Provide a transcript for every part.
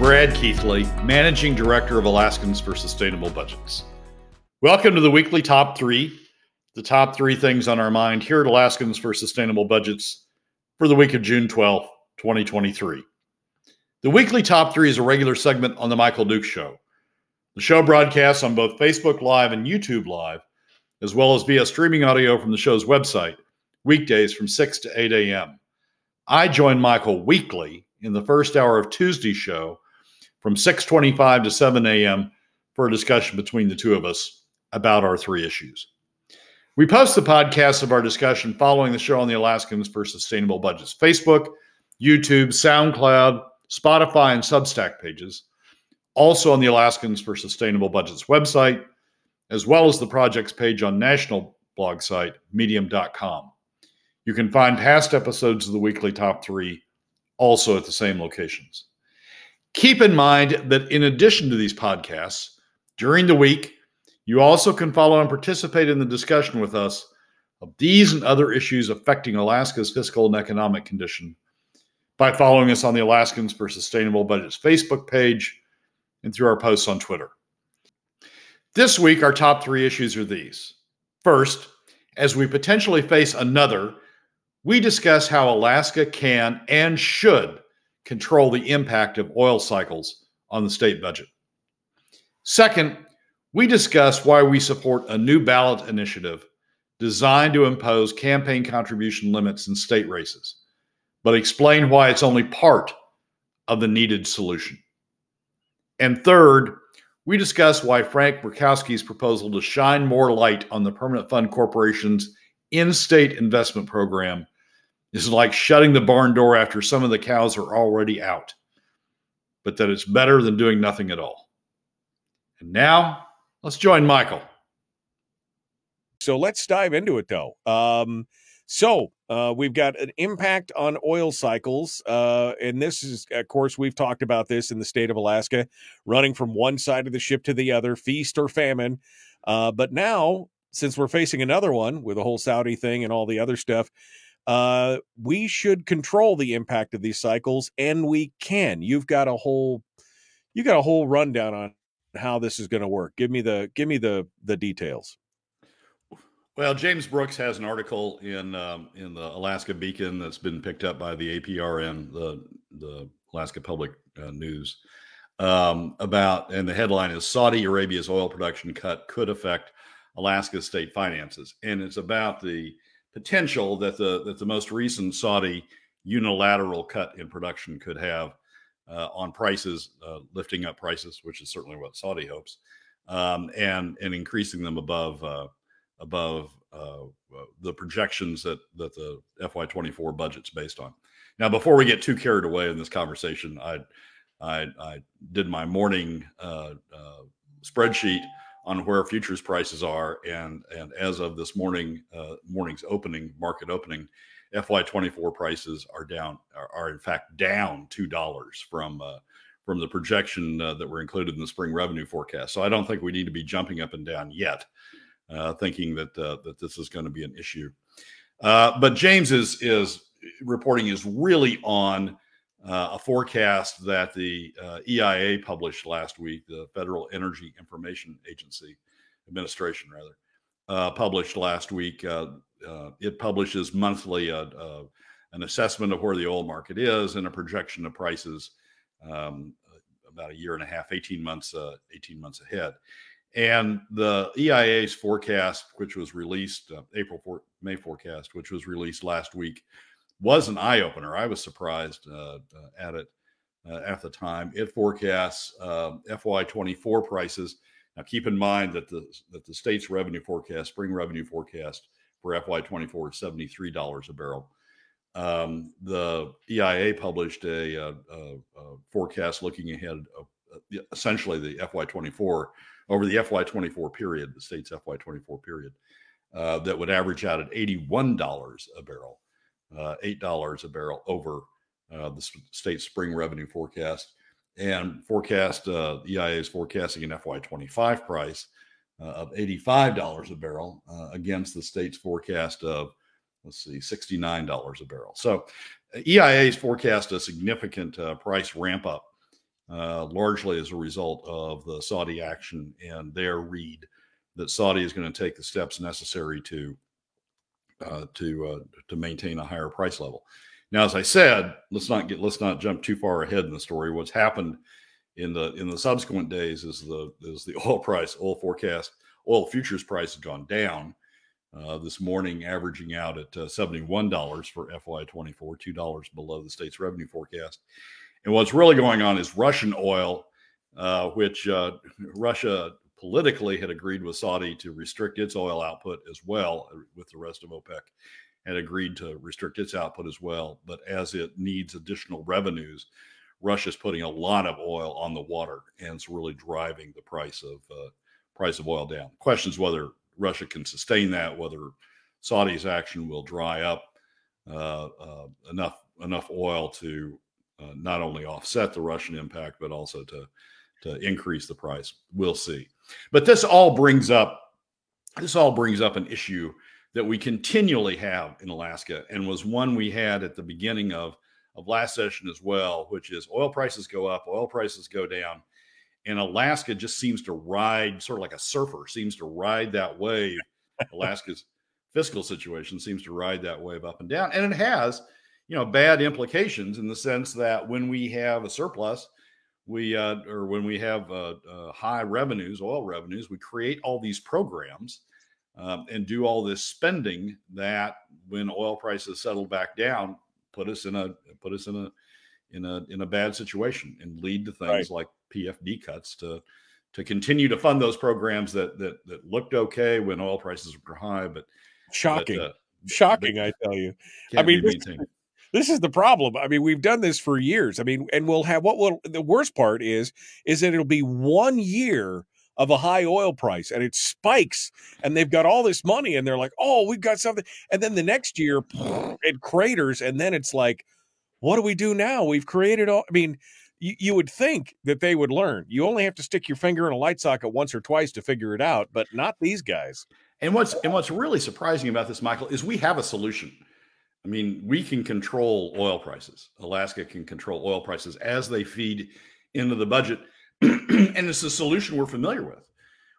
Brad Keithley, Managing Director of Alaskans for Sustainable Budgets. Welcome to the weekly top three, the top three things on our mind here at Alaskans for Sustainable Budgets for the week of June 12, 2023. The weekly top three is a regular segment on The Michael Duke Show. The show broadcasts on both Facebook Live and YouTube Live, as well as via streaming audio from the show's website, weekdays from 6 to 8 a.m. I join Michael weekly in the first hour of Tuesday's show from 6:25 to 7 a.m. for a discussion between the two of us about our three issues. We post the podcast of our discussion following the show on the Alaskans for Sustainable Budgets Facebook, YouTube, SoundCloud, Spotify, and Substack pages. Also on the Alaskans for Sustainable Budgets website, as well as the project's page on national blog site, medium.com. You can find past episodes of the weekly top three also at the same locations. Keep in mind that in addition to these podcasts, during the week, you also can follow and participate in the discussion with us of these and other issues affecting Alaska's fiscal and economic condition by following us on the Alaskans for Sustainable Budgets Facebook page and through our posts on Twitter. This week, our top three issues are these. First, as we potentially face another, we discuss how Alaska can and should control the impact of oil cycles on the state budget. Second, we discuss why we support a new ballot initiative designed to impose campaign contribution limits in state races, but explain why it's only part of the needed solution. And third, we discuss why Frank Murkowski's proposal to shine more light on the Permanent Fund Corporation's in state investment program is like shutting the barn door after some of the cows are already out, but that it's better than doing nothing at all. And now let's join Michael. So let's dive into it though. Um, so uh, we've got an impact on oil cycles. Uh, and this is, of course, we've talked about this in the state of Alaska, running from one side of the ship to the other, feast or famine. Uh, but now, since we're facing another one with the whole Saudi thing and all the other stuff, uh, we should control the impact of these cycles, and we can. You've got a whole, you got a whole rundown on how this is going to work. Give me the, give me the the details. Well, James Brooks has an article in um, in the Alaska Beacon that's been picked up by the APRN, the the Alaska Public uh, News, um, about, and the headline is Saudi Arabia's oil production cut could affect Alaska's state finances, and it's about the potential that the that the most recent Saudi unilateral cut in production could have uh, on prices, uh, lifting up prices, which is certainly what Saudi hopes, um, and and increasing them above uh, above uh, uh, the projections that that the FY24 budget's based on. Now, before we get too carried away in this conversation, I I, I did my morning uh, spreadsheet on where futures prices are. And and as of this morning, uh, morning's opening market opening, FY24 prices are down are, are in fact down two dollars from uh, from the projection uh, that were included in the spring revenue forecast. So I don't think we need to be jumping up and down yet, uh, thinking that uh, that this is going to be an issue. Uh, but James is is reporting is really on uh, a forecast that the uh, EIA published last week, the Federal Energy Information Agency Administration, rather, uh, published last week. Uh, uh, it publishes monthly uh, an assessment of where the oil market is and a projection of prices um, about a year and a half, 18 months, 18 months ahead. And the EIA's forecast, which was released April 4, May forecast, which was released last week, was an eye opener. I was surprised uh, uh, at it uh, at the time. It forecasts um, FY24 prices. Now, keep in mind that the that the state's revenue forecast, spring revenue forecast for FY24 is seventy three dollars a barrel. Um, the EIA published a, a, a, forecast looking ahead of uh, essentially the FY24 over the FY24 period, the state's FY24 period, uh, that would average out at $81 a barrel uh, $8 a barrel over uh, the state spring revenue forecast. And forecast, uh, EIA is forecasting an FY25 price uh, of $85 a barrel uh, against the state's forecast of, let's see, $69 a barrel. So EIA's forecast a significant uh, price ramp up uh, largely as a result of the Saudi action and their read that Saudi is going to take the steps necessary to uh, to uh, to maintain a higher price level. Now, as I said, let's not get let's not jump too far ahead in the story. What's happened in the in the subsequent days is the is the oil price, oil forecast, oil futures price has gone down. Uh, this morning, averaging out at uh, $71 for FY24, $2 below the state's revenue forecast. And what's really going on is Russian oil, uh, which uh, Russia politically had agreed with Saudi to restrict its oil output as well, uh, with the rest of OPEC, had agreed to restrict its output as well. But as it needs additional revenues, Russia's putting a lot of oil on the water, and it's really driving the price of uh, price of oil down. Questions whether Russia can sustain that, whether Saudi's action will dry up uh, uh, enough enough oil to uh, not only offset the Russian impact, but also to to increase the price. We'll see. But this all brings up this all brings up an issue that we continually have in Alaska, and was one we had at the beginning of of last session as well, which is oil prices go up, oil prices go down, and Alaska just seems to ride sort of like a surfer seems to ride that wave. Alaska's fiscal situation seems to ride that wave up and down, and it has you know bad implications in the sense that when we have a surplus we uh, or when we have uh, uh, high revenues oil revenues we create all these programs um, and do all this spending that when oil prices settle back down put us in a put us in a in a in a bad situation and lead to things right. like pfd cuts to to continue to fund those programs that that that looked okay when oil prices were high but shocking. but, uh, shocking but i tell you. I mean this is the problem. I mean, we've done this for years. I mean, and we'll have what will the worst part is is that it'll be one year of a high oil price and it spikes and they've got all this money and they're like, "Oh, we've got something." And then the next year it craters and then it's like, "What do we do now? We've created all I mean, you, would think that they would learn. You only have to stick your finger in a light socket once or twice to figure it out, but not these guys. And what's and what's really surprising about this, Michael, is we have a solution. I mean, we can control oil prices. Alaska can control oil prices as they feed into the budget. and it's a solution we're familiar with.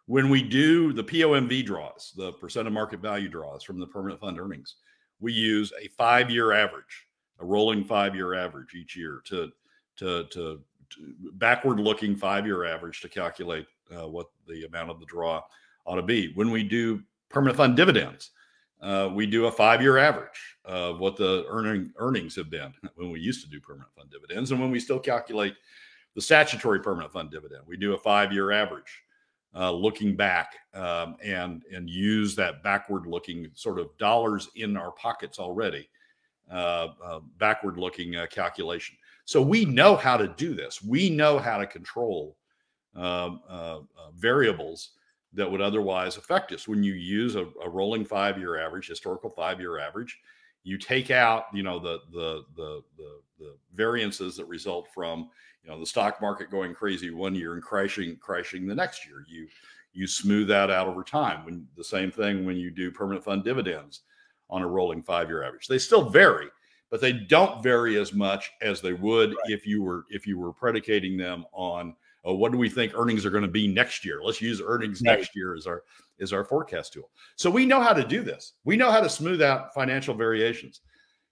When we do the POMV draws, the percent of market value draws from the permanent fund earnings, we use a five year average, a rolling five year average each year to, to, to, to backward looking five year average to calculate uh, what the amount of the draw ought to be. When we do permanent fund dividends, uh, we do a five-year average of what the earning earnings have been when we used to do permanent fund dividends, and when we still calculate the statutory permanent fund dividend, we do a five-year average, uh, looking back um, and and use that backward-looking sort of dollars in our pockets already, uh, uh backward-looking uh, calculation. So we know how to do this. We know how to control um, variables that would otherwise affect us. When you use a, a rolling five year average, historical five year average, you take out you know the, the the the the variances that result from you know the stock market going crazy one year and crashing crashing the next year. You you smooth that out over time. When the same thing when you do permanent fund dividends on a rolling five year average, they still vary, but they don't vary as much as they would right. if you were if you were predicating them on oh, what do we think earnings are going to be next year? Let's use earnings right. next year as our as our forecast tool. So we know how to do this. We know how to smooth out financial variations,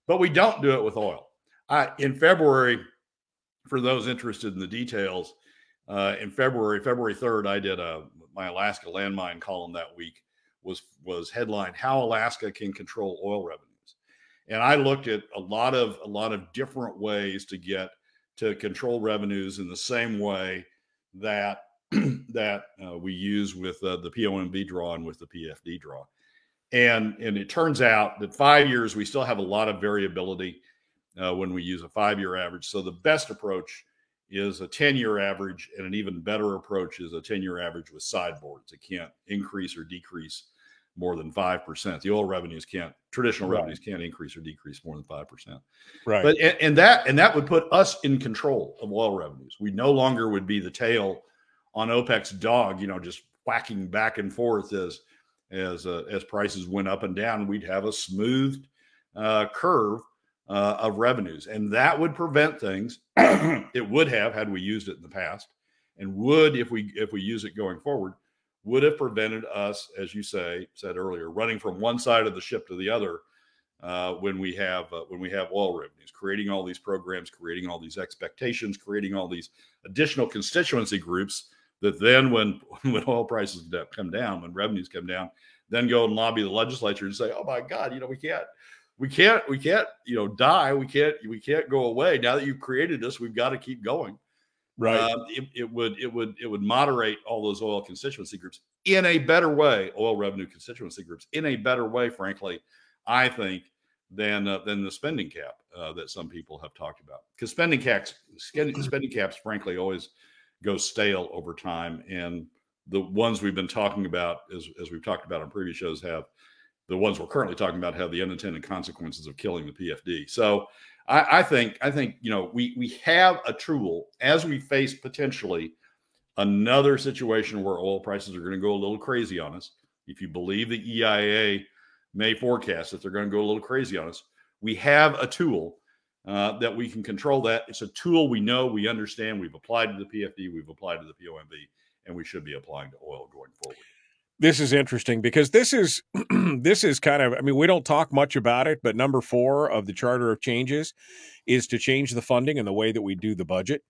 but we don't do it with oil. I, in February, for those interested in the details, uh, in February, February third, I did a my Alaska landmine column that week was was headlined "How Alaska Can Control Oil Revenues," and I looked at a lot of a lot of different ways to get to control revenues in the same way that that uh, we use with uh, the POMV draw and with the PFD draw. And, and it turns out that five years, we still have a lot of variability uh, when we use a five year average. So the best approach is a 10 year average, and an even better approach is a 10 year average with sideboards. It can't increase or decrease more than 5%. The oil revenues can't, traditional right. revenues can't increase or decrease more than 5%. Right. But, and, and, that, and that would put us in control of oil revenues. We no longer would be the tail on OPEC's dog, you know, just whacking back and forth as, as, uh, as prices went up and down. We'd have a smoothed uh, curve uh, of revenues, and that would prevent things. it would have had we used it in the past, and would if we if we use it going forward, would have prevented us, as you say said earlier, running from one side of the ship to the other uh, when we have uh, when we have oil revenues, creating all these programs, creating all these expectations, creating all these additional constituency groups that then, when when oil prices come down, when revenues come down, then go and lobby the legislature and say, "Oh my God, you know we can't." We can't, we can't, you know, die. We can't, we can't go away. Now that you've created us, we've got to keep going right. Um, it, it, would it would it would moderate all those oil constituency groups in a better way oil revenue constituency groups in a better way frankly i think than uh, than the spending cap uh, that some people have talked about. Because spending caps spending caps frankly always go stale over time and the ones we've been talking about as, as we've talked about on previous shows have the ones we're currently talking about have the unintended consequences of killing the pfd so I, I think I think you know we we have a tool as we face potentially another situation where oil prices are going to go a little crazy on us. If you believe the EIA may forecast that they're going to go a little crazy on us, we have a tool uh, that we can control that. It's a tool we know, we understand, we've applied to the PFD, we've applied to the POMV, and we should be applying to oil going forward this is interesting because this is this is kind of i mean we don't talk much about it but number four of the charter of changes is to change the funding and the way that we do the budget.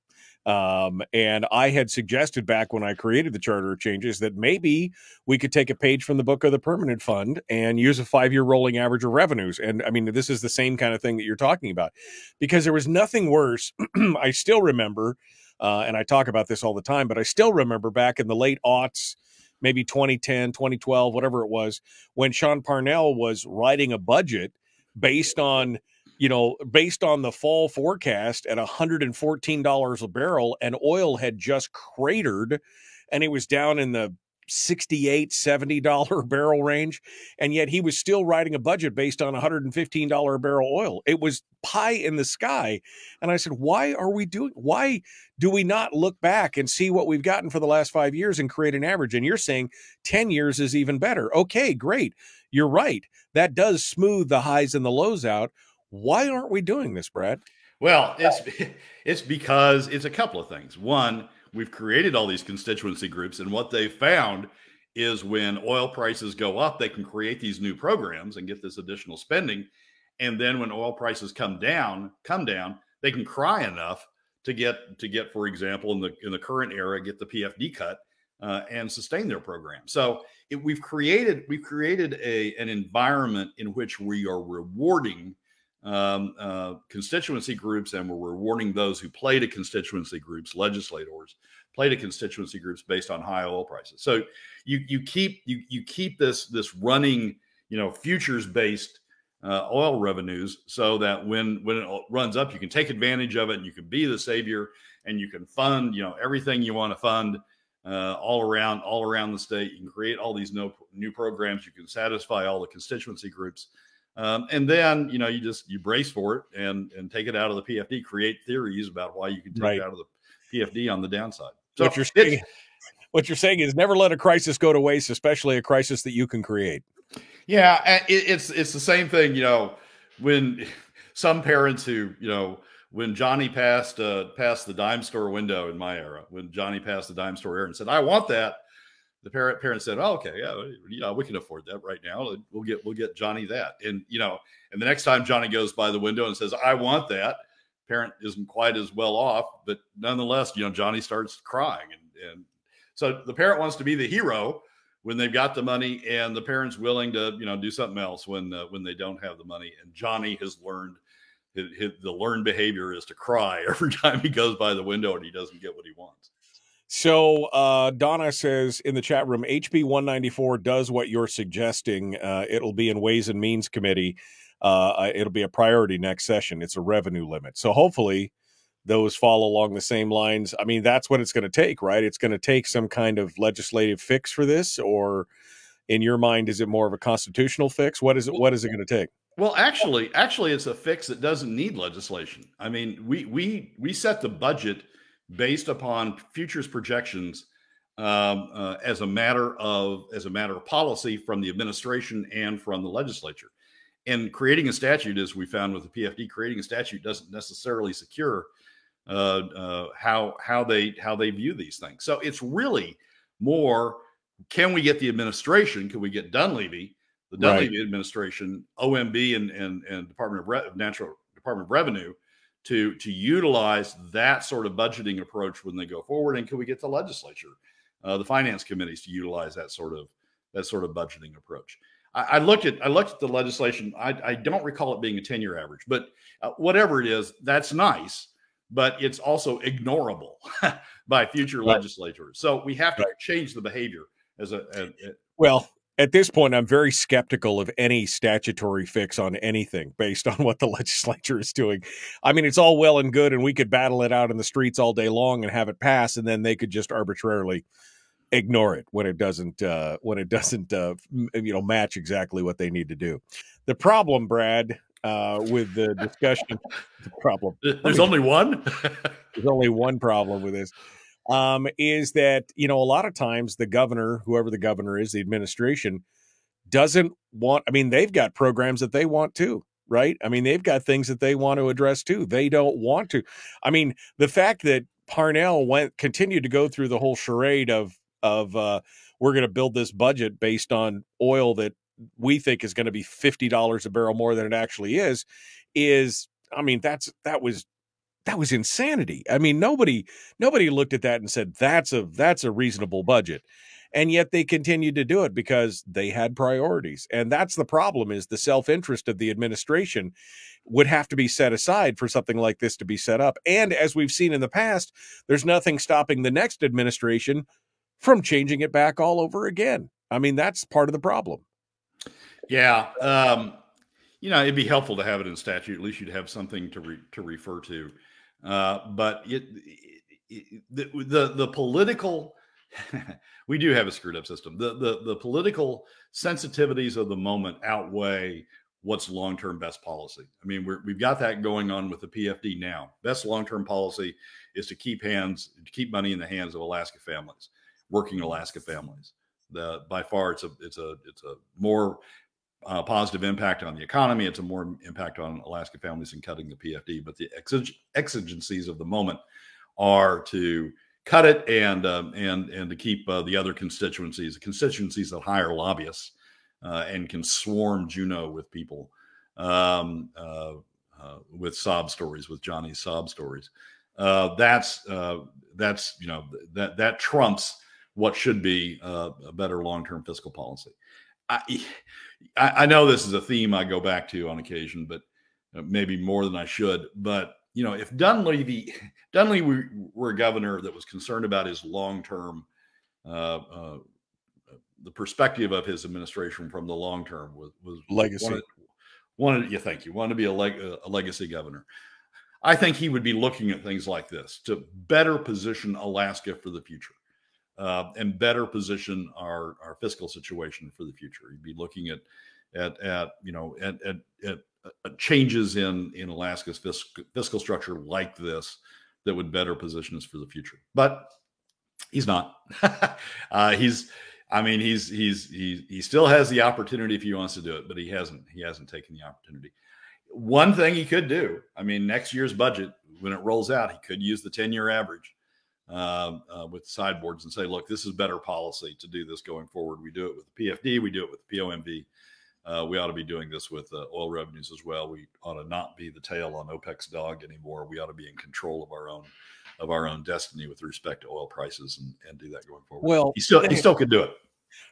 Um, and i had suggested back when i created the charter of changes that maybe we could take a page from the book of the permanent fund and use a five year rolling average of revenues. And i mean this is the same kind of thing that you're talking about. Because there was nothing worse i still remember uh, and i talk about this all the time but i still remember back in the late aughts maybe 2010, 2012, whatever it was, when Sean Parnell was writing a budget based on you know, based on the fall forecast at $114 a barrel, and oil had just cratered and it was down in the 68 70 dollar barrel range and yet he was still writing a budget based on 115 dollar a barrel oil. It was pie in the sky. And i said why are we doing why do we not look back and see what we've gotten for the last 5 years and create an average? And you're saying 10 years is even better. Okay great. You're right. That does smooth the highs and the lows out. Why aren't we doing this brad? Well it's it's because it's a couple of things. One we've created all these constituency groups, and what they found is when oil prices go up, they can create these new programs and get this additional spending. And then when oil prices come down, come down, they can cry enough to get to get, for example, in the in the current era, get the PFD cut uh, and sustain their program. So it, we've created we've created a an environment in which we are rewarding um, uh, constituency groups, and we're rewarding those who play to constituency groups, legislators play to constituency groups based on high oil prices. So you you keep you you keep this this running you know futures based uh, oil revenues so that when when it runs up, you can take advantage of it, and you can be the savior, and you can fund you know everything you want to fund. Uh, all around, all around the state, you can create all these no, new programs. You can satisfy all the constituency groups, um, and then you know you just you brace for it and and take it out of the PFD. Create theories about why you can take right. it out of the PFD on the downside. So what you're saying, what you're saying is never let a crisis go to waste, especially a crisis that you can create. Yeah, it, it's it's the same thing. You know, when some parents who you know when Johnny passed uh, passed the dime store window in my era, when Johnny passed the dime store era and said, "I want that," the parent parents said, "Oh, okay, yeah, you know, we can afford that right now. We'll get we'll get Johnny that." And you know, and the next time Johnny goes by the window and says, "I want that," parent isn't quite as well off, but nonetheless, you know, Johnny starts crying, and and so the parent wants to be the hero when they've got the money, and the parent's willing to you know do something else when uh, when they don't have the money. And Johnny has learned. His, his, the learned behavior is to cry every time he goes by the window and he doesn't get what he wants. So uh, Donna says in the chat room, HB 194 does what you're suggesting. Uh, it'll be in Ways and Means Committee. Uh, it'll be a priority next session. It's a revenue limit. So hopefully those fall along the same lines. I mean, that's what it's going to take, right? It's going to take some kind of legislative fix for this, or in your mind, is it more of a constitutional fix? What is it? What is it going to take? Well, actually, actually, it's a fix that doesn't need legislation. I mean, we we we set the budget based upon futures projections um, uh, as a matter of as a matter of policy from the administration and from the legislature. And creating a statute, as we found with the PFD, creating a statute doesn't necessarily secure uh, uh, how how they how they view these things. So it's really more: can we get the administration? Can we get Dunleavy, the Dunleavy right. administration, OMB, and and and Department of Re- Natural Department of Revenue to to utilize that sort of budgeting approach when they go forward? And can we get the legislature, uh, the finance committees, to utilize that sort of that sort of budgeting approach? I, I looked at I looked at the legislation. I, I don't recall it being a ten year average, but uh, whatever it is, that's nice. But it's also ignorable by future right. legislators. So we have to right. change the behavior as a, a, a well at this point, I'm very skeptical of any statutory fix on anything based on what the legislature is doing. I mean, it's all well and good, and we could battle it out in the streets all day long and have it pass, and then they could just arbitrarily ignore it when it doesn't uh, when it doesn't uh, you know match exactly what they need to do. The problem, Brad, uh, with the discussion, the problem. There's only one. there's only one problem with this um, is that you know a lot of times the governor, whoever the governor is, the administration doesn't want. I mean, they've got programs that they want too, right? I mean, they've got things that they want to address too. They don't want to. I mean, the fact that Parnell went continued to go through the whole charade of of uh, we're going to build this budget based on oil that we think is going to be fifty dollars a barrel more than it actually is, is I mean that's that was that was insanity. I mean, nobody nobody looked at that and said that's a that's a reasonable budget. And yet they continued to do it because they had priorities. And that's the problem is the self-interest of the administration would have to be set aside for something like this to be set up. And as we've seen in the past, there's nothing stopping the next administration from changing it back all over again. I mean, that's part of the problem. Yeah. Um, you know, it'd be helpful to have it in statute. At least you'd have something to re- to refer to. Uh, but it, it, the, the the political we do have a screwed up system. The the the political sensitivities of the moment outweigh what's long term best policy. I mean, we're, we've got that going on with the PFD now. Best long term policy is to keep hands to keep money in the hands of Alaska families, working Alaska families. The by far it's a it's a it's a more uh, positive impact on the economy. It's a more impact on Alaska families in cutting the PFD. But the exig- exigencies of the moment are to cut it and um, and and to keep uh, the other constituencies, the constituencies that hire lobbyists uh, and can swarm Juneau with people um, uh, uh, with sob stories, with Johnny's sob stories. Uh, that's that's you know that that trumps what should be a better long term fiscal policy. I, I know this is a theme I go back to on occasion, but uh, maybe more than I should. But you know, if Dunleavy Dunleavy were a governor that was concerned about his long term, uh, uh, the perspective of his administration from the long term was, was legacy. Wanted, wanted, yeah, thank you. Wanted to be a, leg, a legacy governor. I think he would be looking at things like this to better position Alaska for the future uh, and better position our, our fiscal situation for the future. You'd be looking at at, at you know at, at, at uh, changes in in Alaska's fiscal, fiscal structure like this that would better position us for the future. But he's not. uh, he's I mean he's he's he he still has the opportunity if he wants to do it, but he hasn't he hasn't taken the opportunity. One thing he could do, I mean, next year's budget when it rolls out, he could use the ten year average uh, uh, with sideboards and say, look, this is better policy to do this going forward. We do it with the PFD, we do it with the POMV. Uh, we ought to be doing this with uh, oil revenues as well. We ought to not be the tail on OPEC's dog anymore. We ought to be in control of our own of our own destiny with respect to oil prices and, and do that going forward. Well, he still he still could do it.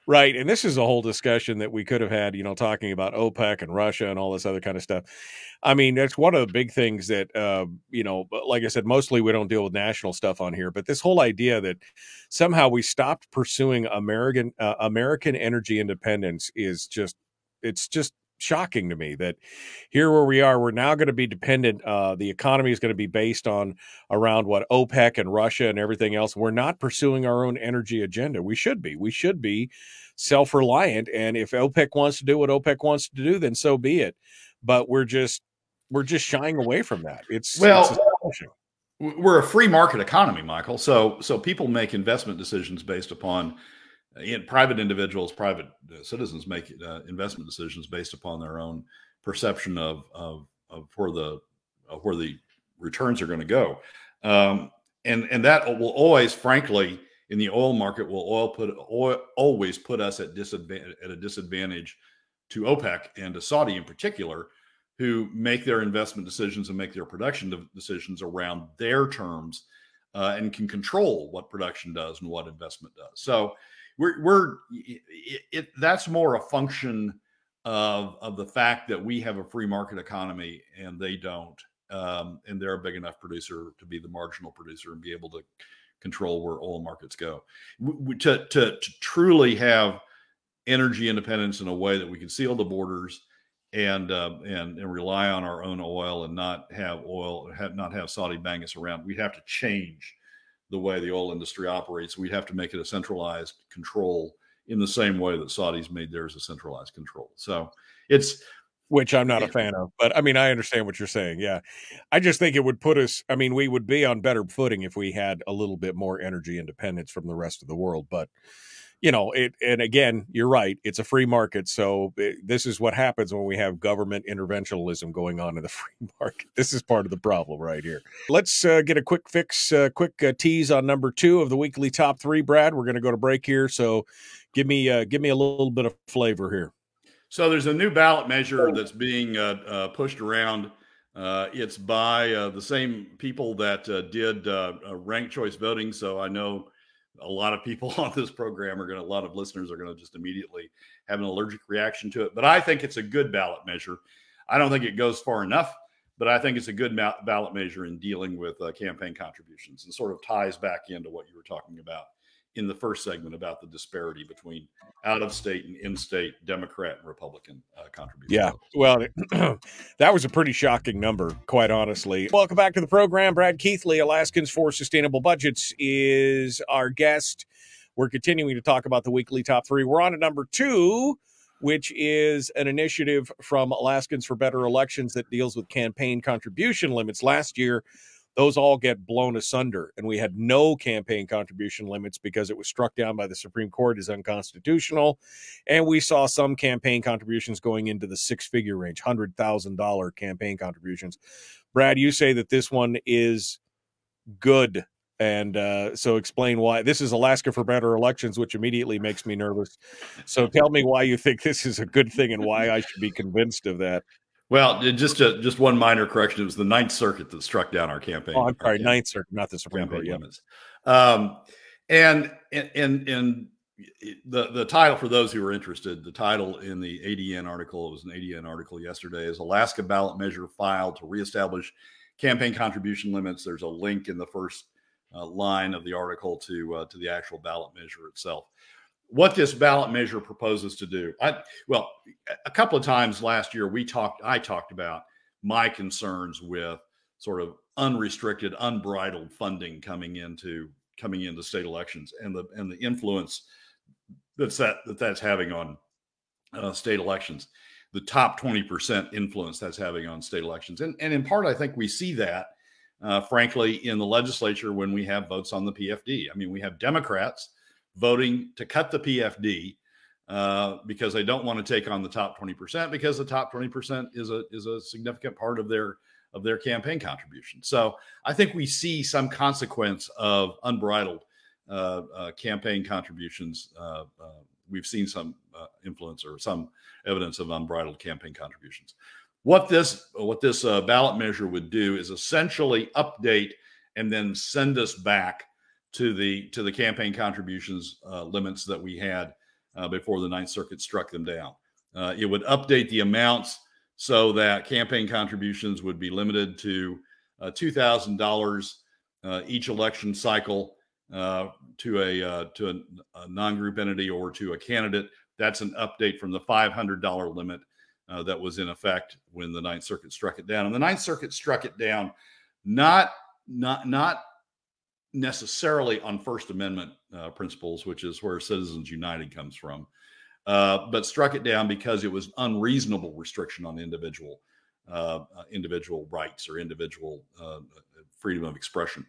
Right. And this is a whole discussion that we could have had, you know, talking about OPEC and Russia and all this other kind of stuff. I mean, that's one of the big things that, uh, you know, like I said, mostly we don't deal with national stuff on here, but this whole idea that somehow we stopped pursuing American, uh, American energy independence is just, it's just shocking to me that here where we are, we're now going to be dependent. Uh, the economy is going to be based on around what OPEC and Russia and everything else. We're not pursuing our own energy agenda. We should be. We should be self reliant. And if OPEC wants to do what OPEC wants to do, then so be it. But we're just we're just shying away from that. It's well. It's we're a free market economy, Michael. So so people make investment decisions based upon private individuals, private uh, citizens make uh, investment decisions based upon their own perception of of, of where the of where the returns are going to go, um, and and that will always, frankly, in the oil market, will oil put oil always put us at disadvantage at a disadvantage to OPEC and to Saudi in particular, who make their investment decisions and make their production decisions around their terms uh, and can control what production does and what investment does. So we're, we're it, it, that's more a function of of the fact that we have a free market economy and they don't, um, and they're a big enough producer to be the marginal producer and be able to control where oil markets go. We, to, to to truly have energy independence in a way that we can seal the borders and uh, and and rely on our own oil and not have oil have, not have Saudi bang us around. We'd have to change the way the oil industry operates. We'd have to make it a centralized control in the same way that Saudis made theirs a centralized control. So it's which I'm not a fan of. But I mean, I understand what you're saying. Yeah. I just think it would put us, I mean, we would be on better footing if we had a little bit more energy independence from the rest of the world. But you know it and again you're right it's a free market so it, this is what happens when we have government interventionism going on in the free market. This is part of the problem right here. Let's uh, get a quick fix uh, quick uh, tease on number two of the weekly top three brad. We're going to go to break here so give me uh, give me a little bit of flavor here. So there's a new ballot measure that's being uh, uh, pushed around. It's by the same people that did ranked choice voting so i know a lot of people on this program are going to, a lot of listeners are going to just immediately have an allergic reaction to it. But I think it's a good ballot measure. I don't think it goes far enough, but I think it's a good ballot measure in dealing with uh, campaign contributions and sort of ties back into what you were talking about in the first segment about the disparity between out of state and in state Democrat and Republican uh, contributions. Yeah. Well, that was a pretty shocking number, quite honestly. Welcome back to the program. Brad Keithley, Alaskans for Sustainable Budgets, is our guest. We're continuing to talk about the weekly top three. We're on to number two, which is an initiative from Alaskans for Better Elections that deals with campaign contribution limits. Last year, those all get blown asunder. And we had no campaign contribution limits because it was struck down by the Supreme Court as unconstitutional. And we saw some campaign contributions going into the six figure range, $100,000 campaign contributions. Brad, you say that this one is good. And uh, so explain why this is Alaska for Better Elections, which immediately makes me nervous. So tell me why you think this is a good thing and why I should be convinced of that. Well, just a, just one minor correction. It was the Ninth Circuit that struck down our campaign. Oh, I'm sorry, Ninth Circuit, not the Supreme Court. Limits. Um, and and and the the title for those who are interested, the title in the ADN article, it was an ADN article yesterday, is Alaska ballot measure filed to reestablish campaign contribution limits. There's a link in the first uh, line of the article to uh, to the actual ballot measure itself what this ballot measure proposes to do. I well, a couple of times last year we talked I talked about my concerns with sort of unrestricted, unbridled funding coming into coming into state elections and the and the influence that's that, that that's having on uh, state elections, the top 20% influence that's having on state elections. And, and in part, I think we see that, uh, frankly, in the legislature when we have votes on the PFD. I mean, we have Democrats voting to cut the PFD uh, because they don't want to take on the top 20% because the top 20% is a is a significant part of their of their campaign contribution. So I think we see some consequence of unbridled uh, uh, campaign contributions. Uh, uh, we've seen some uh, influence or some evidence of unbridled campaign contributions. What this what this ballot measure would do is essentially update and then send us back to the to the campaign contributions uh, limits that we had uh, before the Ninth Circuit struck them down. Uh, it would update the amounts so that campaign contributions would be limited to uh, two thousand dollars uh, each election cycle uh, to a to a, a, non-group entity or to a candidate. That's an update from the five hundred dollar limit that was in effect when the Ninth Circuit struck it down. And the Ninth Circuit struck it down not not not necessarily on First Amendment uh, principles, which is where Citizens United comes from, uh, but struck it down because it was unreasonable restriction on individual uh, uh individual rights or individual uh, freedom of expression.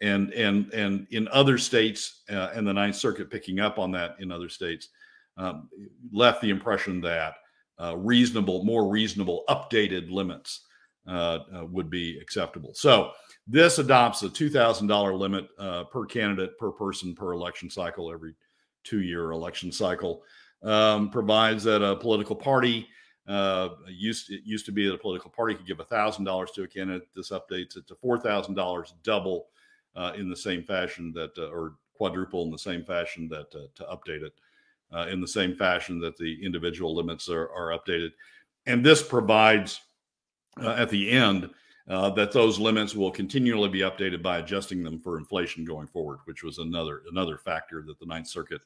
and and and in other states uh, and the Ninth Circuit picking up on that in other states um, left the impression that uh, reasonable, more reasonable, updated limits uh, uh would be acceptable. So this adopts a two thousand dollar limit uh, per candidate per person per election cycle every two year election cycle. Um, provides that a political party uh, used it used to be that a political party could give thousand dollars to a candidate. This updates it to four thousand dollars, double uh, in the same fashion that, uh, or quadruple in the same fashion that uh, to update it uh, in the same fashion that the individual limits are, are updated. And this provides uh, at the end uh, that those limits will continually be updated by adjusting them for inflation going forward, which was another another factor that the Ninth Circuit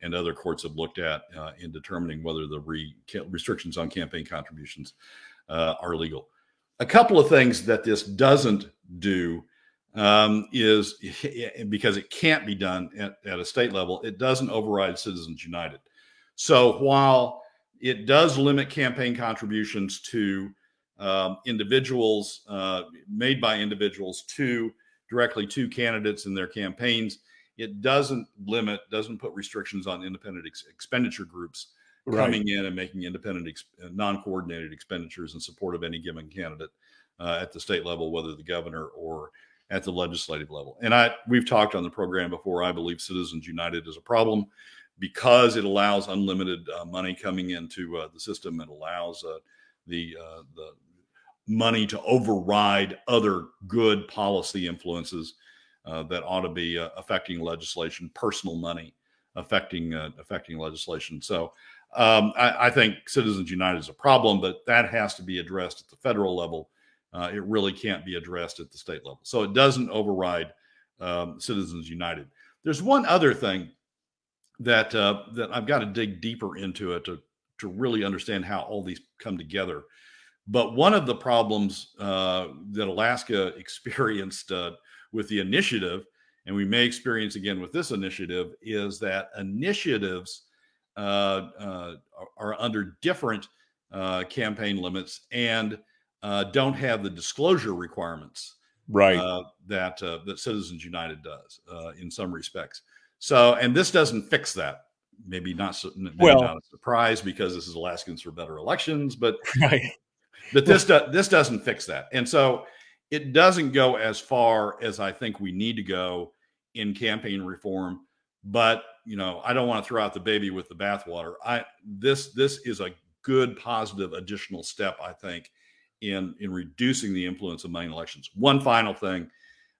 and other courts have looked at in determining whether the re- restrictions on campaign contributions are legal. A couple of things that this doesn't do um, is because it can't be done at, at, a state level, it doesn't override Citizens United. So while it does limit campaign contributions to um, individuals uh, made by individuals to directly to candidates in their campaigns, it doesn't limit, doesn't put restrictions on independent ex- expenditure groups right. coming in and making independent, ex- non-coordinated expenditures in support of any given candidate uh, at the state level, whether the governor or at the legislative level. And I we've talked on the program before. I believe Citizens United is a problem because it allows unlimited uh, money coming into uh, the system. It allows uh, the uh, the money to override other good policy influences uh, that ought to be uh, affecting legislation, personal money affecting affecting legislation. So. Um, I, I think Citizens United is a problem, but that has to be addressed at the federal level uh, it really can't be addressed at the state level. So it doesn't override um, Citizens United. There's one other thing that uh, that I've got to dig deeper into it to to really understand how all these come together. But one of the problems uh, that Alaska experienced uh, with the initiative, and we may experience again with this initiative, is that initiatives uh, uh, are, under different campaign limits and uh, don't have the disclosure requirements right uh, that uh, that Citizens United does uh, in some respects. So, and this doesn't fix that. Maybe not. So, maybe well, not a surprise because this is Alaskans for Better Elections, but right. But this do, this doesn't fix that, and so it doesn't go as far as I think we need to go in campaign reform. But you know, I don't want to throw out the baby with the bathwater. I this this is a good positive additional step, I think, in in reducing the influence of money in elections. One final thing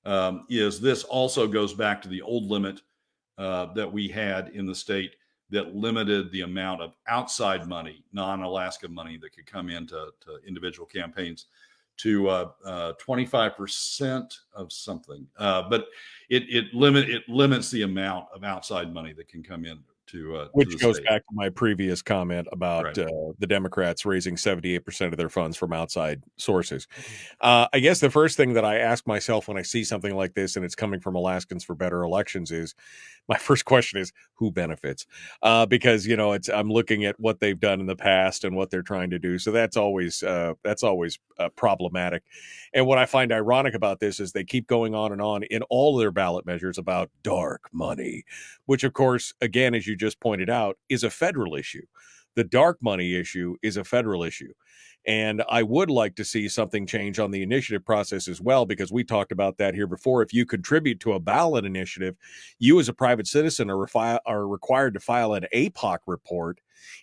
um, is this also goes back to the old limit uh, that we had in the state that limited the amount of outside money, non-Alaska money that could come into to individual campaigns to uh, uh, 25% of something. Uh, but it, it limit it limits the amount of outside money that can come in to uh, which to goes state. back to my previous comment about right. uh, the Democrats raising 78% of their funds from outside sources. Uh, I guess the first thing that I ask myself when I see something like this and it's coming from Alaskans for Better Elections is my first question is who benefits? Uh, because you know it's I'm looking at what they've done in the past and what they're trying to do, so that's always uh, that's always uh, problematic. And what I find ironic about this is they keep going on and on in all their ballot measures about dark money, which of course, again, as you just pointed out, is a federal issue. The dark money issue is a federal issue. And I would like to see something change on the initiative process as well, because we talked about that here before. If you contribute to a ballot initiative, you as a private citizen are, refi- are required to file an APOC report,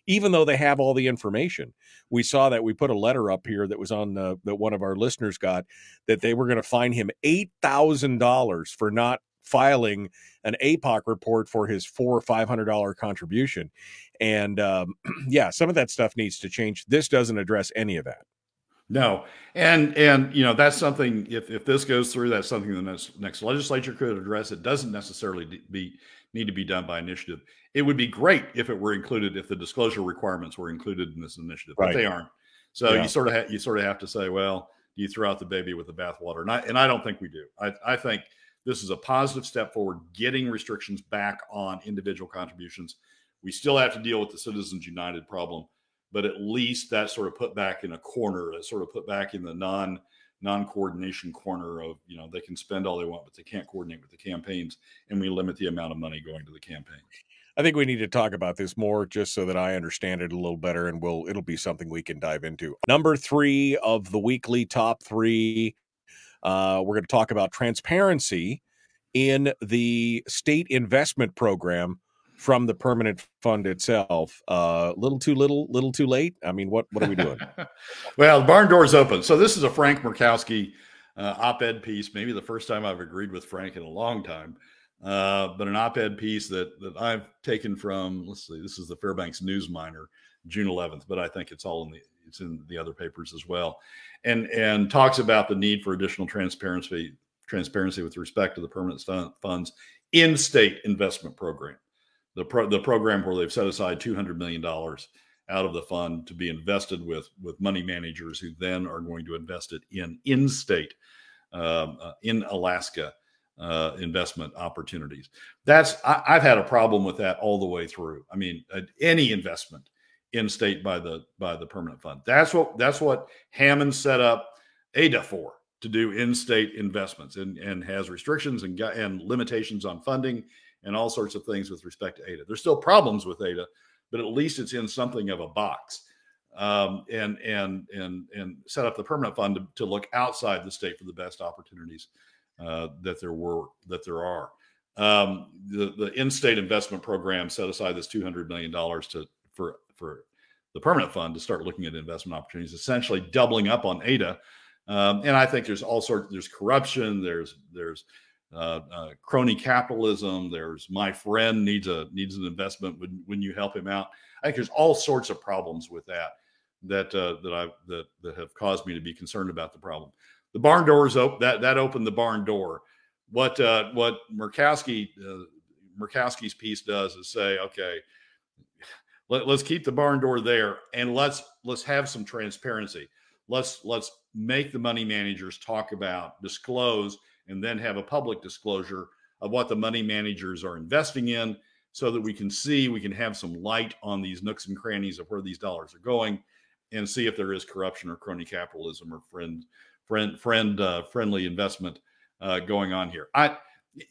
even though they have all the information. We saw that we put a letter up here that was on the, that one of our listeners got that they were going to fine him $8,000 for not filing an APOC report for his four or five hundred dollar contribution. And um, yeah, some of that stuff needs to change. This doesn't address any of that. No, and and you know that's something. If if this goes through, that's something the next next legislature could address. It doesn't necessarily be need to be done by initiative. It would be great if it were included, if the disclosure requirements were included in this initiative, right. but they aren't. So yeah. you sort of ha- you sort of have to say, well, do you throw out the baby with the bathwater? And I and I don't think we do. I I think this is a positive step forward, getting restrictions back on individual contributions. We still have to deal with the Citizens United problem, but at least that sort of put back in a corner, that sort of put back in the non non-coordination corner of you know they can spend all they want but they can't coordinate with the campaigns and we limit the amount of money going to the campaigns i think we need to talk about this more just so that i understand it a little better and we'll it'll be something we can dive into number three of the weekly top three uh, we're going to talk about transparency in the state investment program from the permanent fund itself. A uh, little too little, little too late. I mean, what what are we doing? well, the barn door's open. So this is a Frank Murkowski uh, op-ed piece. Maybe the first time I've agreed with Frank in a long time. Uh, but an op-ed piece that that I've taken from. Let's see. This is the Fairbanks News Miner, June 11th. But I think it's all in the it's in the other papers as well, and and talks about the need for additional transparency transparency with respect to the permanent funds in state investment program the pro, the program where they've set aside 200 million dollars out of the fund to be invested with with money managers who then are going to invest it in in-state um, uh, in Alaska uh, investment opportunities. That's I, have had a problem with that all the way through. I mean, uh, any investment in state by the by the permanent fund. That's what that's what Hammond set up AIDEA for to do in-state investments and and has restrictions and and limitations on funding and all sorts of things with respect to AIDEA. There's still problems with AIDEA, but at least it's in something of a box. Um, and and and and set up the permanent fund to, to, look outside the state for the best opportunities uh, that there were that there are. Um, the the in-state investment program set aside this two hundred million dollars to for for the permanent fund to start looking at investment opportunities, essentially doubling up on AIDEA. Um, and I think there's all sorts. There's corruption. There's there's uh, uh, crony capitalism. There's my friend needs a needs an investment when when you help him out. I think there's all sorts of problems with that that uh, that I that that have caused me to be concerned about the problem. The barn doors open that that opened the barn door. What uh, what Murkowski uh, Murkowski's piece does is say, okay, let, let's keep the barn door there and let's let's have some transparency. Let's let's make the money managers talk about disclose and then have a public disclosure of what the money managers are investing in so that we can see, we can have some light on these nooks and crannies of where these dollars are going and see if there is corruption or crony capitalism or friend, friend, friend, uh, friendly investment uh, going on here. I,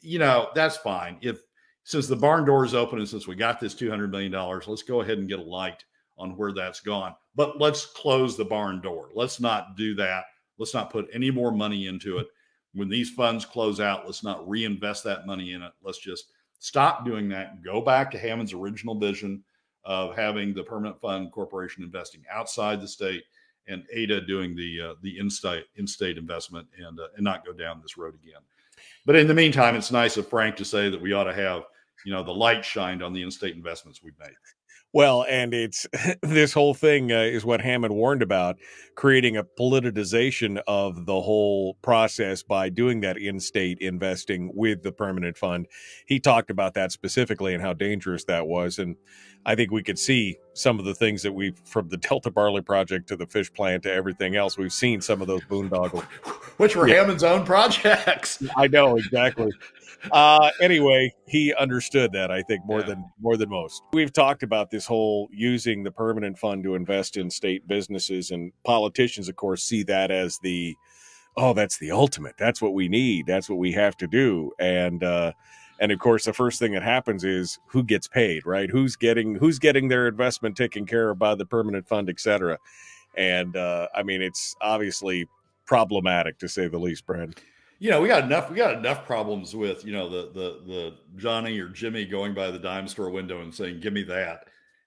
you know, that's fine. If, since the barn door is open and since we got this $200 million, let's go ahead and get a light on where that's gone. But let's close the barn door. Let's not do that. Let's not put any more money into it when these funds close out, let's not reinvest that money in it. Let's just stop doing that. Go back to Hammond's original vision of having the permanent fund corporation investing outside the state and AIDEA doing the uh, the in-state in-state investment and uh, and not go down this road again. But in the meantime, it's nice of Frank to say that we ought to have you know the light shined on the in-state investments we've made. Well, and it's this whole thing uh, is what Hammond warned about creating a politicization of the whole process by doing that in state investing with the permanent fund. He talked about that specifically and how dangerous that was. And I think we could see some of the things that we've from the Delta Barley Project to the fish plant to everything else. We've seen some of those boondoggles. which were yeah. Hammond's own projects. I know exactly uh, anyway, he understood that I think more yeah. than more than most. We've talked about this whole using the permanent fund to invest in state businesses, and politicians, of course, see that as the oh, that's the ultimate. That's what we need. That's what we have to do. And uh, and of course, the first thing that happens is who gets paid, right? Who's getting who's getting their investment taken care of by the permanent fund, et cetera. And uh, I mean, it's obviously problematic to say the least, Brad you know, we got enough. We got enough problems with you know the the the Johnny or Jimmy going by the dime store window and saying, "Give me that,"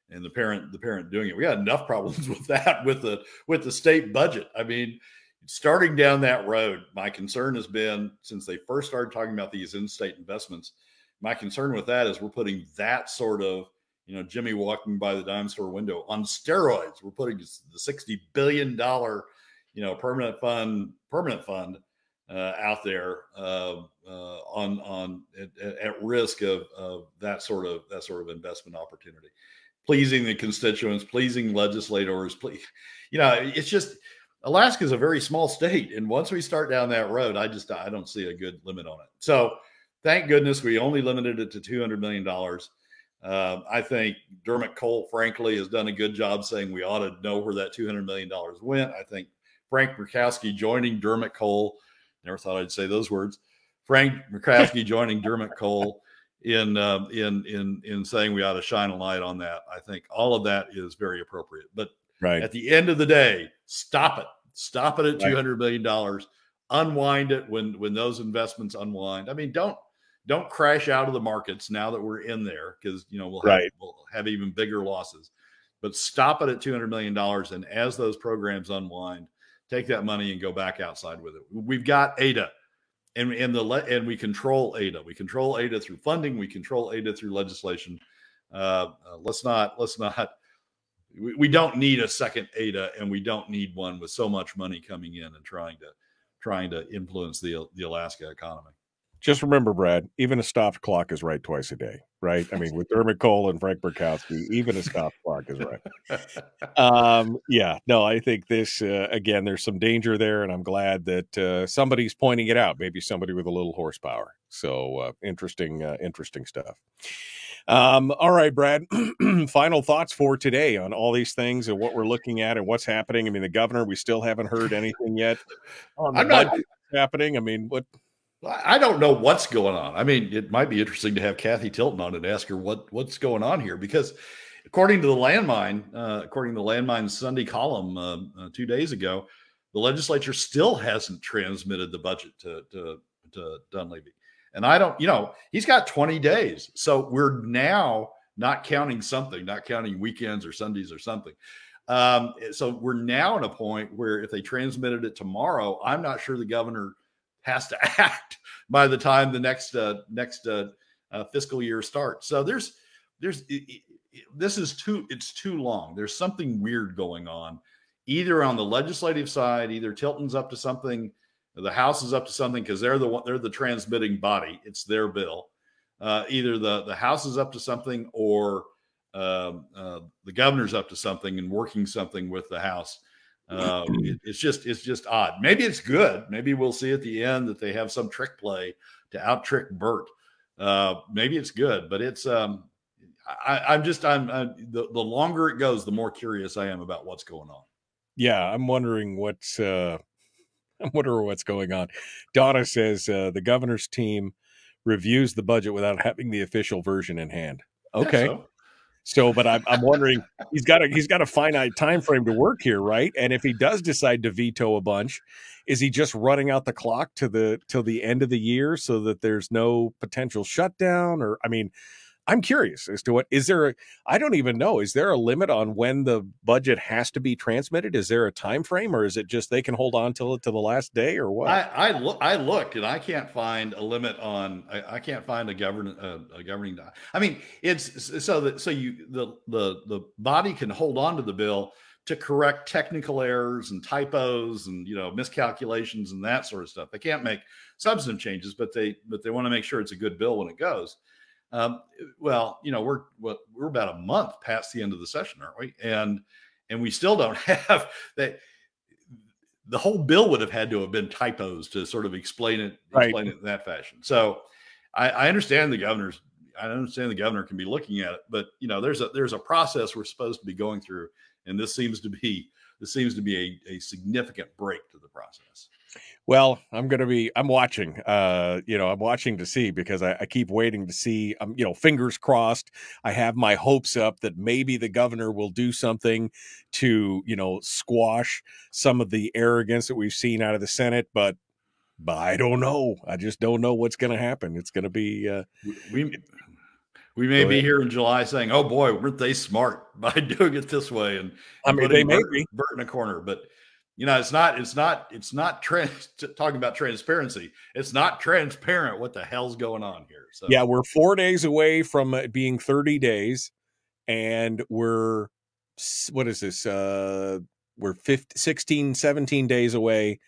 and the parent the parent doing it. We got enough problems with that with the with the state budget. I mean, starting down that road, my concern has been since they first started talking about these in-state investments. My concern with that is we're putting that sort of you know Jimmy walking by the dime store window on steroids. We're putting the sixty billion dollar you know permanent fund permanent fund uh, out there uh, uh, on on at, at risk of, of, that sort of that sort of investment opportunity. Pleasing the constituents, pleasing legislators, please, you know, it's just Alaska is a very small state, and once we start down that road, I just I don't see a good limit on it. So, thank goodness we only limited it to two hundred million dollars. Uh, I think Dermot Cole, frankly, has done a good job saying we ought to know where that two hundred million dollars went. I think Frank Murkowski joining Dermot Cole. Never thought I'd say those words. Frank Murkowski joining Dermot Cole in uh, in in in saying we ought to shine a light on that. I think all of that is very appropriate. But right. at the end of the day, stop it. Stop it at two hundred million dollars. Unwind it when when those investments unwind. I mean, don't don't crash out of the markets now that we're in there because you know we'll have, right. we'll have even bigger losses. But stop it at two hundred million dollars, and as those programs unwind, take that money and go back outside with it. We've got AIDEA and and the and we control AIDEA. We control AIDEA through funding. We control AIDEA through legislation. Uh, uh, let's not let's not. We, we don't need a second AIDEA, and we don't need one with so much money coming in and trying to trying to influence the the Alaska economy just remember, Brad, even a stopped clock is right twice a day, right? I mean, with Dermot Cole and Frank Murkowski, even a stopped clock is right. Um, yeah, no, I think this, uh, again, there's some danger there, and I'm glad that uh, somebody's pointing it out, maybe somebody with a little horsepower. So uh, interesting, uh, interesting stuff. Um, all right, Brad, final thoughts for today on all these things and what we're looking at and what's happening. I mean, the governor, we still haven't heard anything yet I'm not happening. I mean, what I don't know what's going on. I mean, it might be interesting to have Cathy Tilton on and ask her what what's going on here because, according to the landmine, uh, according to the landmine Sunday column uh, uh, two days ago, the legislature still hasn't transmitted the budget to to, to Dunleavy, and I don't. You know, he's got twenty days, so we're now not counting something, not counting weekends or Sundays or something. Um, so we're now at a point where if they transmitted it tomorrow, I'm not sure the governor has to act by the time the next uh, next uh, uh, fiscal year starts. So there's there's it, it, this is too it's too long. There's something weird going on, either on the legislative side, either Tilton's up to something, the House is up to something because they're the one they're the transmitting body. It's their bill. Uh, either the the House is up to something or um, uh, the governor's up to something and working something with the House uh, it, it's just it's just odd. Maybe it's good. Maybe we'll see at the end that they have some trick play to out trick Bert. Uh, maybe it's good, but it's um, I, am just I'm, I'm the the longer it goes, the more curious I am about what's going on. Yeah, I'm wondering what's uh, I'm wondering what's going on. Donna says uh, the governor's team reviews the budget without having the official version in hand. Okay. So. So, but I'm, I'm wondering he's got a he's got a finite time frame to work here, right? And if he does decide to veto a bunch, is he just running out the clock to the till the end of the year so that there's no potential shutdown? Or I mean, I'm curious as to what is there. A, I don't even know. Is there a limit on when the budget has to be transmitted? Is there a time frame, or is it just they can hold on till to the last day, or what? I I, look, I looked and I can't find a limit on. I, I can't find a govern a, a governing. I mean, it's so that so you the the the body can hold on to the bill to correct technical errors and typos and you know miscalculations and that sort of stuff. They can't make substantive changes, but they but they want to make sure it's a good bill when it goes. Um, well, you know, we're we're about a month past the end of the session, aren't we? And and we still don't have that. The whole bill would have had to have been typos to sort of explain it, right. explain it in that fashion. So, I, I understand the governor's. I understand the governor can be looking at it, but you know, there's a there's a process we're supposed to be going through, and this seems to be this seems to be a, a significant break to the process. Well, I'm going to be. I'm watching. Uh, you know, I'm watching to see because I, I keep waiting to see. I'm, um, you know, fingers crossed. I have my hopes up that maybe the governor will do something to, you know, squash some of the arrogance that we've seen out of the Senate. But, but I don't know. I just don't know what's going to happen. It's going to be. Uh, we we may be here in July saying, "Oh boy, weren't they smart by doing it this way?" And I mean, they may be. Bert in a corner, but you know it's not it's not it's not trans talking about transparency it's not transparent what the hell's going on here so. Yeah we're four days away from it being 30 days and we're what is this uh we're 15, 16 17 days away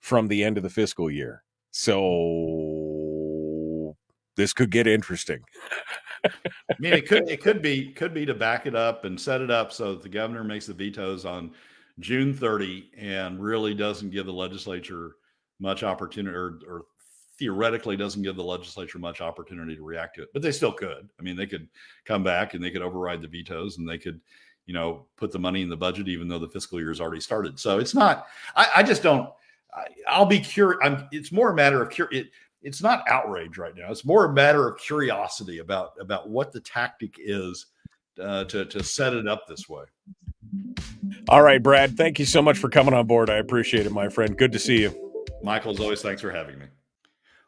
from the end of the fiscal year. So this could get interesting I mean, it could it could be could be to back it up and set it up so that the governor makes the vetoes on June 30 and really doesn't give the legislature much opportunity or, or theoretically doesn't give the legislature much opportunity to react to it. But they still could. I mean, they could come back and they could override the vetoes and they could you know, put the money in the budget, even though the fiscal year has already started. So it's not. I, I just don't. I, will be curious. It's more a matter of cur. It's not outrage right now. It's more a matter of curiosity about about what the tactic is uh, to to set it up this way. All right, Brad. Thank you so much for coming on board. I appreciate it, my friend. Good to see you. Michael, as always, thanks for having me.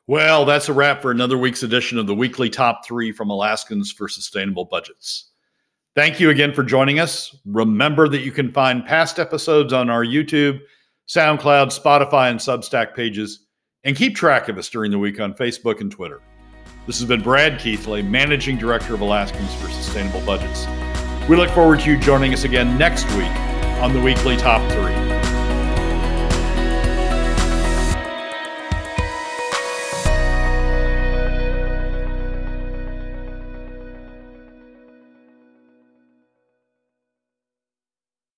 Well, that's a wrap for another week's edition of the weekly top three from Alaskans for Sustainable Budgets. Thank you again for joining us. Remember that you can find past episodes on our YouTube, SoundCloud, Spotify, and Substack pages, and keep track of us during the week on Facebook and Twitter. This has been Brad Keithley, Managing Director of Alaskans for Sustainable Budgets. We look forward to you joining us again next week on the weekly top three.